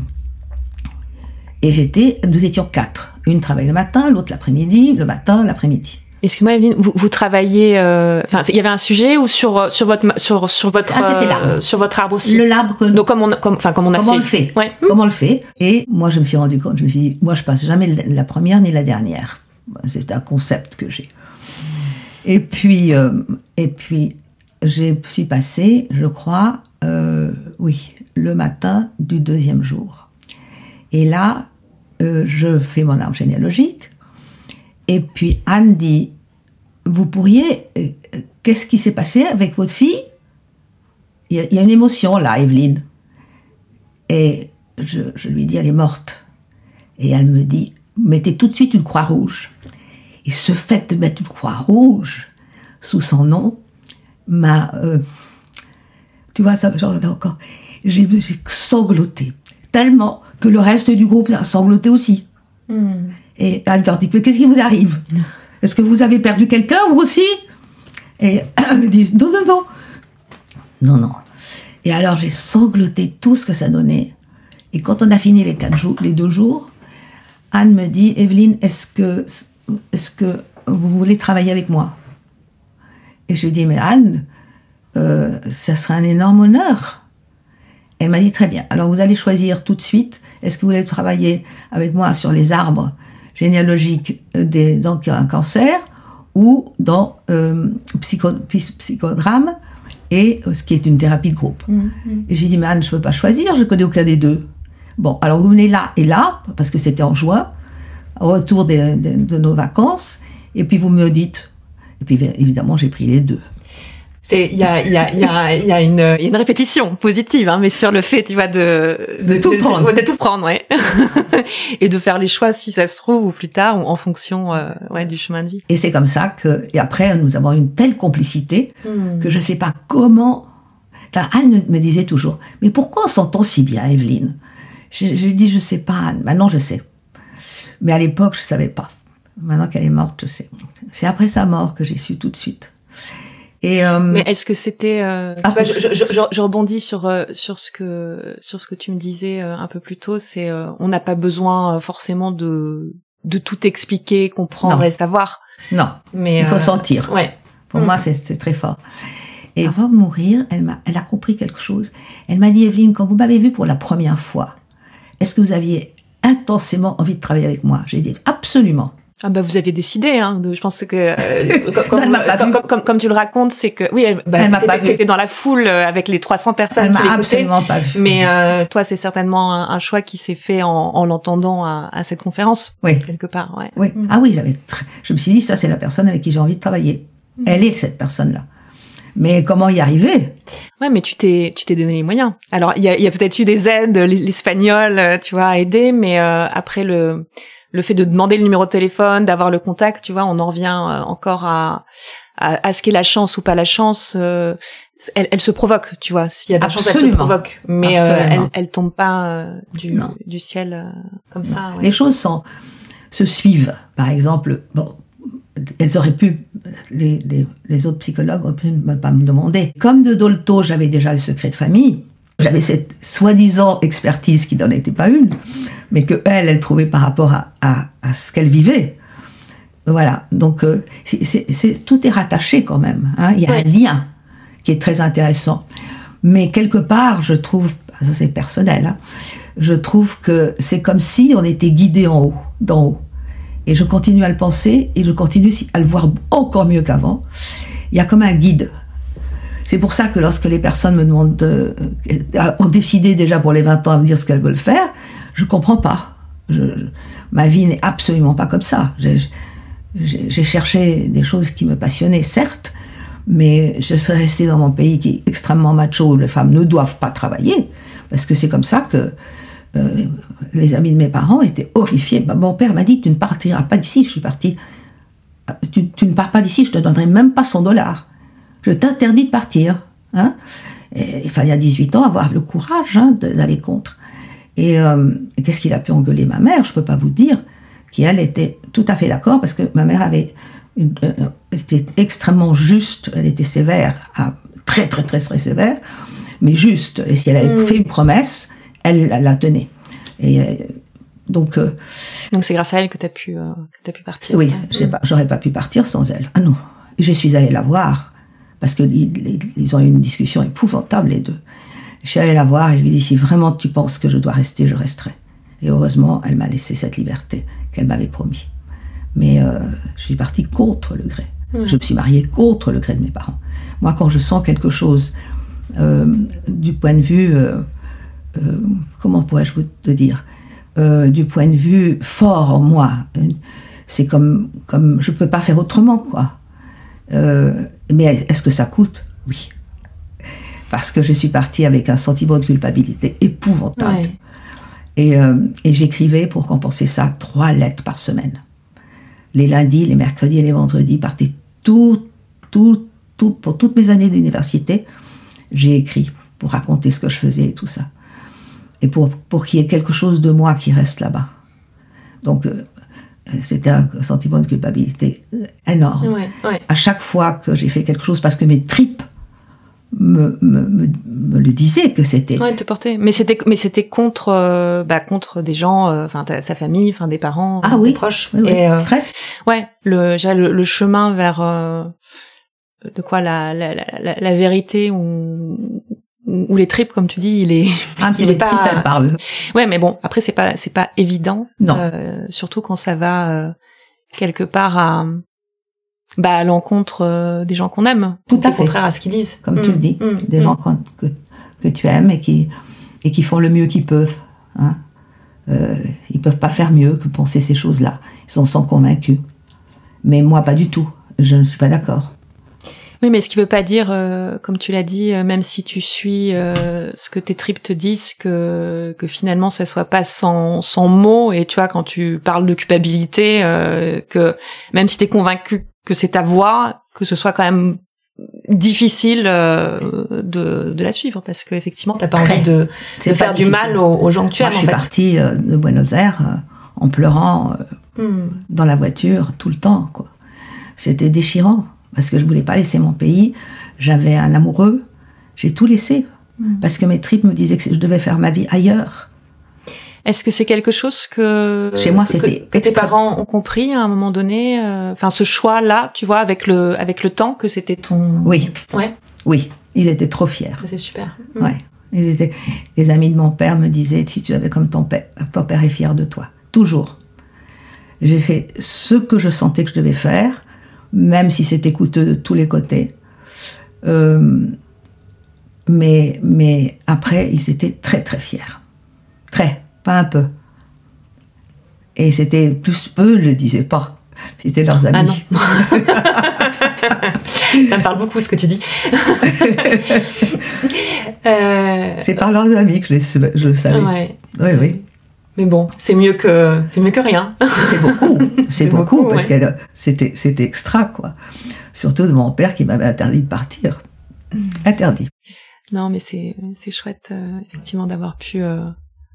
et j'étais. Nous étions quatre. Une travaille le matin, l'autre l'après-midi, le matin, l'après-midi. Excuse-moi, Evelyne, vous, vous travaillez. euh, Enfin, il y avait un sujet ou sur euh, sur votre sur sur votre Ah, euh, sur votre arbre aussi. Le l'arbre que Donc comme on comme enfin comme on a Comment fait. on le fait Ouais. Comment on le fait Et moi, je me suis rendu compte, je me suis dit, moi, je passe jamais la- première ni la dernière. C'est un concept que j'ai. Et puis, euh, et puis, je suis passée, je crois, oui, le matin du deuxième jour. Et là, euh, je fais mon arbre généalogique. Et puis Anne dit, vous pourriez, euh, qu'est-ce qui s'est passé avec votre fille? Il y, a, une émotion là, Evelyne. Et je, lui dis, elle est morte. Et elle me dit, mettez tout de suite une croix rouge. Et ce fait de mettre une croix rouge sous son nom m'a... euh, tu vois, ça, j'en ai encore... J'ai sangloté. Tellement que le reste du groupe a sangloté aussi. Et elle leur dit, mais qu'est-ce qui vous arrive? Est-ce que vous avez perdu quelqu'un, vous aussi? Et ils disent, non, non, non. Non, non. Et alors j'ai sangloté tout ce que ça donnait. Et quand on a fini les, quatre jours, les deux jours, Anne me dit, Evelyne, est-ce que, est que vous voulez travailler avec moi? Et je lui dis, mais Anne, euh, ça serait un énorme honneur. Elle m'a dit, très bien, alors vous allez choisir tout de suite, est-ce que vous voulez travailler avec moi sur les arbres généalogiques euh, des, dans un cancer ou dans euh, psycho, psy- psychodrame et euh, ce qui est une thérapie de groupe. Et je lui ai dit, mais Anne, je ne peux pas choisir, je ne connais aucun des deux. Bon, alors vous venez là et là, parce que c'était en juin, au retour de nos vacances, et puis vous me dites. Et puis évidemment, j'ai pris les deux. C'est il y a il y a il y a il y a une répétition positive hein, mais sur le fait tu vois de De tout prendre. de tout prendre ouais et de faire les choix si ça se trouve ou plus tard ou en fonction euh, ouais du chemin de vie. Et c'est comme ça que, et après, nous avons une telle complicité que je ne sais pas comment. Anne me disait toujours, mais pourquoi on s'entend si bien, Evelyne? Je, je lui dis, je sais pas, Anne. Maintenant, je sais. Mais à l'époque, je ne savais pas. Maintenant qu'elle est morte, je sais. C'est après sa mort que j'ai su tout de suite. Et euh, Mais est-ce que c'était euh, Ah, vois, je, je, je, je rebondis sur euh, sur ce que sur ce que tu me disais euh, un peu plus tôt, c'est euh, on n'a pas besoin euh, forcément de de tout expliquer, comprendre Non. et savoir. non, Mais il faut sentir. Ouais. Pour Mm. moi, c'est c'est très fort. Et avant de mourir, elle, m'a, elle a compris quelque chose. Elle m'a dit, Evelyne, quand vous m'avez vue pour la première fois, est-ce que vous aviez intensément envie de travailler avec moi? J'ai dit, absolument. Ah bah vous aviez décidé, hein. de- Je pense que euh, comme, vu. tu le racontes, c'est que oui, elle, bah, t'étais- vu. dans la foule euh, avec les 300 personnes Elle m'a absolument pas vue. Mais euh, toi, c'est certainement un, un choix qui s'est fait en, en l'entendant à, à cette conférence Oui. quelque part. Ouais. Oui. Mm. Ah oui, j'avais. Je me suis dit, ça, c'est la personne avec qui j'ai envie de travailler. Mm. Elle est cette personne-là. Mais comment y arriver? Ouais, mais tu t'es tu t'es donné les moyens. Alors il y a, y a peut-être eu des aides, l'espagnol, euh, tu vois, a aidé, mais euh, après le le fait de demander le numéro de téléphone, d'avoir le contact, tu vois, on en revient euh, encore à, à à ce qu'est la chance ou pas la chance. euh, elle, elle se provoque, tu vois. S'il y a de la chance, elle se provoque, mais euh, elle tombe pas euh, du du ciel comme ça. ouais. Les choses sont, se suivent. Par exemple, bon, elles auraient pu, les, les, les autres psychologues auraient pu ne pas me demander. Comme de Dolto, j'avais déjà le secret de famille. J'avais cette soi-disant expertise qui n'en était pas une, mais que elle, elle trouvait par rapport à, à, à ce qu'elle vivait. Voilà. Donc, euh, c'est- tout est rattaché quand même. hein. Il y a Ouais. un lien qui est très intéressant. Mais quelque part, je trouve, ça c'est personnel, hein, je trouve que c'est comme si on était guidé en haut, d'en haut. Et je continue à le penser et je continue à le voir encore mieux qu'avant. Il y a comme un guide. C'est pour ça que lorsque les personnes me demandent, de- euh, ont décidé déjà pour les 20 ans à me dire ce qu'elles veulent faire, je comprends pas. Ma vie n'est absolument pas comme ça. J'ai- cherché des choses qui me passionnaient, certes, mais je serais restée dans mon pays qui est extrêmement macho, où les femmes ne doivent pas travailler, parce que c'est comme ça que euh, les amis de mes parents étaient horrifiés. Bah, mon père m'a dit, tu ne partiras pas d'ici. Je suis partie. Tu, tu ne pars pas d'ici, je te donnerai même pas 100 dollars. Je t'interdis de partir. Hein Et il fallait à 18 ans avoir le courage hein, d'aller contre. Et, euh, et qu'est-ce qu'il a pu engueuler ma mère? Je ne peux pas vous dire qui elle était tout à fait d'accord parce que ma mère avait une- euh, était extrêmement juste, elle était sévère, ah, très très très très sévère, mais juste. Et si elle avait Mm. fait une promesse, elle la, la tenait. Et euh, donc euh, Donc c'est grâce à elle que t'as pu euh, que t'as pu partir. oui, Ouais. j'aurais pas pu partir sans elle. Ah non, je suis allée la voir parce que ils, ils- ils ont eu une discussion épouvantable les deux. Je suis allée la voir et je lui ai dit si vraiment tu penses que je dois rester, je resterai. Et heureusement, elle m'a laissé cette liberté qu'elle m'avait promis. Mais euh, je suis partie contre le gré. Je me suis mariée contre le gré de mes parents. Moi, quand je sens quelque chose euh, du point de vue, euh, comment pourrais-je vous te dire, du point de vue fort en moi, c'est comme, comme je peux pas faire autrement, quoi. Euh, mais est-ce que ça coûte Oui. Parce que je suis partie avec un sentiment de culpabilité épouvantable. Ouais. Et, euh, et j'écrivais pour compenser ça trois lettres par semaine. Les lundis, les mercredis et les vendredis partaient tout, tout, tout, pour toutes mes années d'université, j'ai écrit pour raconter ce que je faisais et tout ça. Et pour, pour qu'il y ait quelque chose de moi qui reste là-bas. Donc, euh, c'était un sentiment de culpabilité euh, énorme Ouais, ouais. à chaque fois que j'ai fait quelque chose parce que mes tripes me, me, me, me le disaient que c'était. Ouais, te porter. Mais c'était, mais c'était contre, euh, bah, contre des gens, euh, enfin, sa famille, enfin, des parents, Ah des oui. proches. Oui, oui, Et, euh, très. ouais, le, le, le chemin vers, euh, de quoi, la, la, la, la- la vérité ou, ou les tripes, comme tu dis, il est, Ah, il est pas- tripes, parlent. ouais, mais bon, après, c'est pas, c'est pas évident. Non. Euh, surtout quand ça va, euh, quelque part à, bah, à l'encontre euh, des gens qu'on aime. Tout à au fait. contraire à ce qu'ils disent. comme Mm, tu le dis, mm, des mm. gens que, que tu aimes et qui, et qui font le mieux qu'ils peuvent. Hein. Ils peuvent pas faire mieux que penser ces choses-là. Ils en sont convaincus. Mais moi, pas du tout. Je ne suis pas d'accord. Oui, mais ce qui veut pas dire, euh, comme tu l'as dit, euh, même si tu suis euh, ce que tes tripes te disent, que, que finalement ça soit pas sans, sans mots. Et tu vois, quand tu parles de culpabilité, euh, que même si tu es convaincu que c'est ta voix, que ce soit quand même difficile de, de la suivre, parce qu'effectivement, t'as pas envie de, faire du mal aux, aux gens que tu Moi, aimes, je suis fait. partie de Buenos Aires en pleurant Hmm. dans la voiture tout le temps. quoi. C'était déchirant parce que je voulais pas laisser mon pays. J'avais un amoureux. J'ai tout laissé Mm. parce que mes tripes me disaient que je devais faire ma vie ailleurs. Est-ce que c'est quelque chose que chez moi c'était que, tes parents ont compris à un moment donné Enfin, ce choix-là, tu vois, avec le avec le temps que c'était ton. Oui. Ouais. Oui, ils étaient trop fiers. C'est super. Ouais. Ils étaient. Les amis de mon père me disaient si tu avais comme ton père, ton père est fier de toi. Toujours. J'ai fait ce que je sentais que je devais faire, même si c'était coûteux de tous les côtés. Euh, mais, mais après, ils étaient très très fiers. Très, pas un peu. Et c'était plus eux le disaient pas. C'était leurs ah amis. Ça me parle beaucoup ce que tu dis. Euh, c'est par leurs amis que je, le savais. Oui, oui. Mais bon, c'est mieux que c'est mieux que rien. C'est beaucoup, c'est beaucoup, parce que c'était c'était extra quoi. Surtout de mon père qui m'avait interdit de partir. Mm. Interdit. Non, mais c'est c'est chouette euh, effectivement d'avoir pu euh,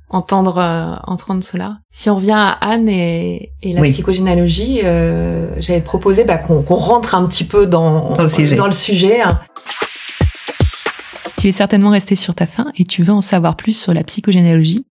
entendre euh, entendre cela. Si on revient à Anne et, et la psychogénéalogie, j'avais proposé bah, qu'on rentre un petit peu dans, dans le sujet. Dans le sujet. Tu es certainement resté sur ta faim et tu veux en savoir plus sur la psychogénéalogie.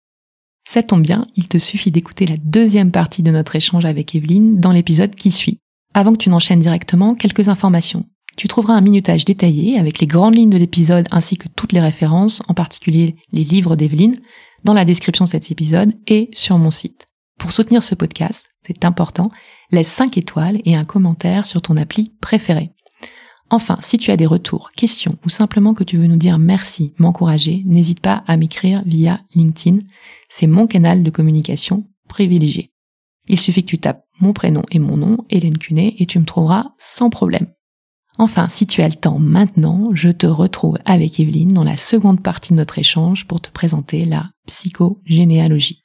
Ça tombe bien, il te suffit d'écouter la deuxième partie de notre échange avec Evelyne dans l'épisode qui suit. Avant que tu n'enchaînes directement, quelques informations. Tu trouveras un minutage détaillé avec les grandes lignes de l'épisode ainsi que toutes les références, en particulier les livres d'Evelyne, dans la description de cet épisode et sur mon site. Pour soutenir ce podcast, c'est important, laisse 5 étoiles et un commentaire sur ton appli préféré. Enfin, si tu as des retours, questions ou simplement que tu veux nous dire merci, m'encourager, n'hésite pas à m'écrire via LinkedIn. C'est mon canal de communication privilégié. Il suffit que tu tapes mon prénom et mon nom, Hélène Cunet, et tu me trouveras sans problème. Enfin, si tu as le temps maintenant, je te retrouve avec Evelyne dans la seconde partie de notre échange pour te présenter la psychogénéalogie.